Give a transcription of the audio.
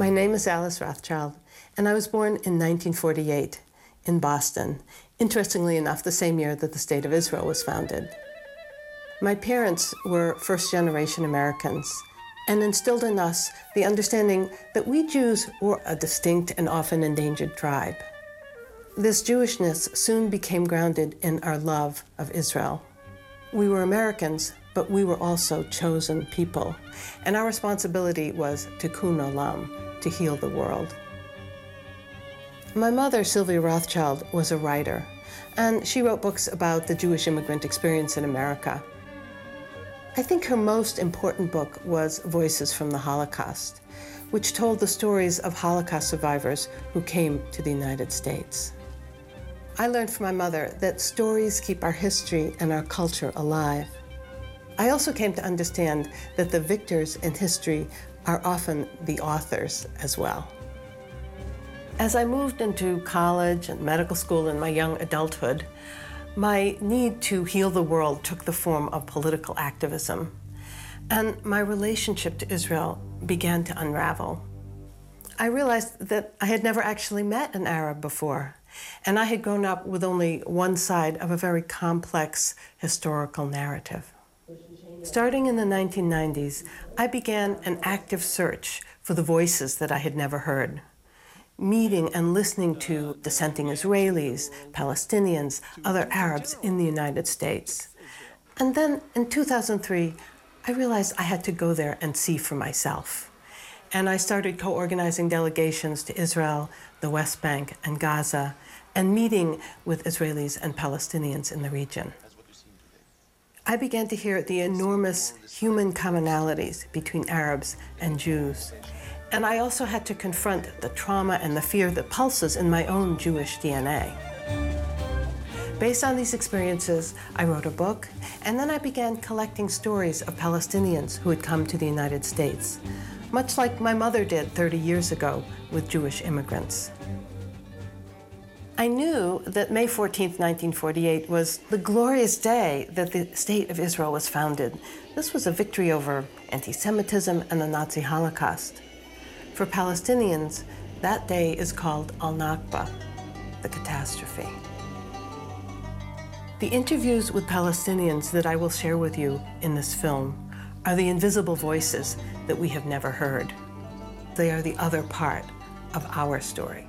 My name is Alice Rothchild, and I was born in 1948 in Boston, interestingly enough, the same year that the State of Israel was founded. My parents were first generation Americans and instilled in us the understanding that we Jews were a distinct and often endangered tribe. This Jewishness soon became grounded in our love of Israel. We were Americans, but we were also chosen people, and our responsibility was tikkun olam, to heal the world. My mother, Sylvia Rothchild, was a writer, and she wrote books about the Jewish immigrant experience in America. I think her most important book was Voices from the Holocaust, which told the stories of Holocaust survivors who came to the United States. I learned from my mother that stories keep our history and our culture alive. I also came to understand that the victors in history are often the authors as well. As I moved into college and medical school in my young adulthood, my need to heal the world took the form of political activism, and my relationship to Israel began to unravel. I realized that I had never actually met an Arab before, and I had grown up with only one side of a very complex historical narrative. Starting in the 1990s, I began an active search for the voices that I had never heard. Meeting and listening to dissenting Israelis, Palestinians, other Arabs in the United States. And then in 2003, I realized I had to go there and see for myself. And I started co organizing delegations to Israel, the West Bank, and Gaza, and meeting with Israelis and Palestinians in the region. I began to hear the enormous human commonalities between Arabs and Jews. And I also had to confront the trauma and the fear that pulses in my own Jewish DNA. Based on these experiences, I wrote a book, and then I began collecting stories of Palestinians who had come to the United States, much like my mother did 30 years ago with Jewish immigrants. I knew that May 14, 1948 was the glorious day that the State of Israel was founded. This was a victory over anti Semitism and the Nazi Holocaust. For Palestinians, that day is called Al Nakba, the catastrophe. The interviews with Palestinians that I will share with you in this film are the invisible voices that we have never heard. They are the other part of our story.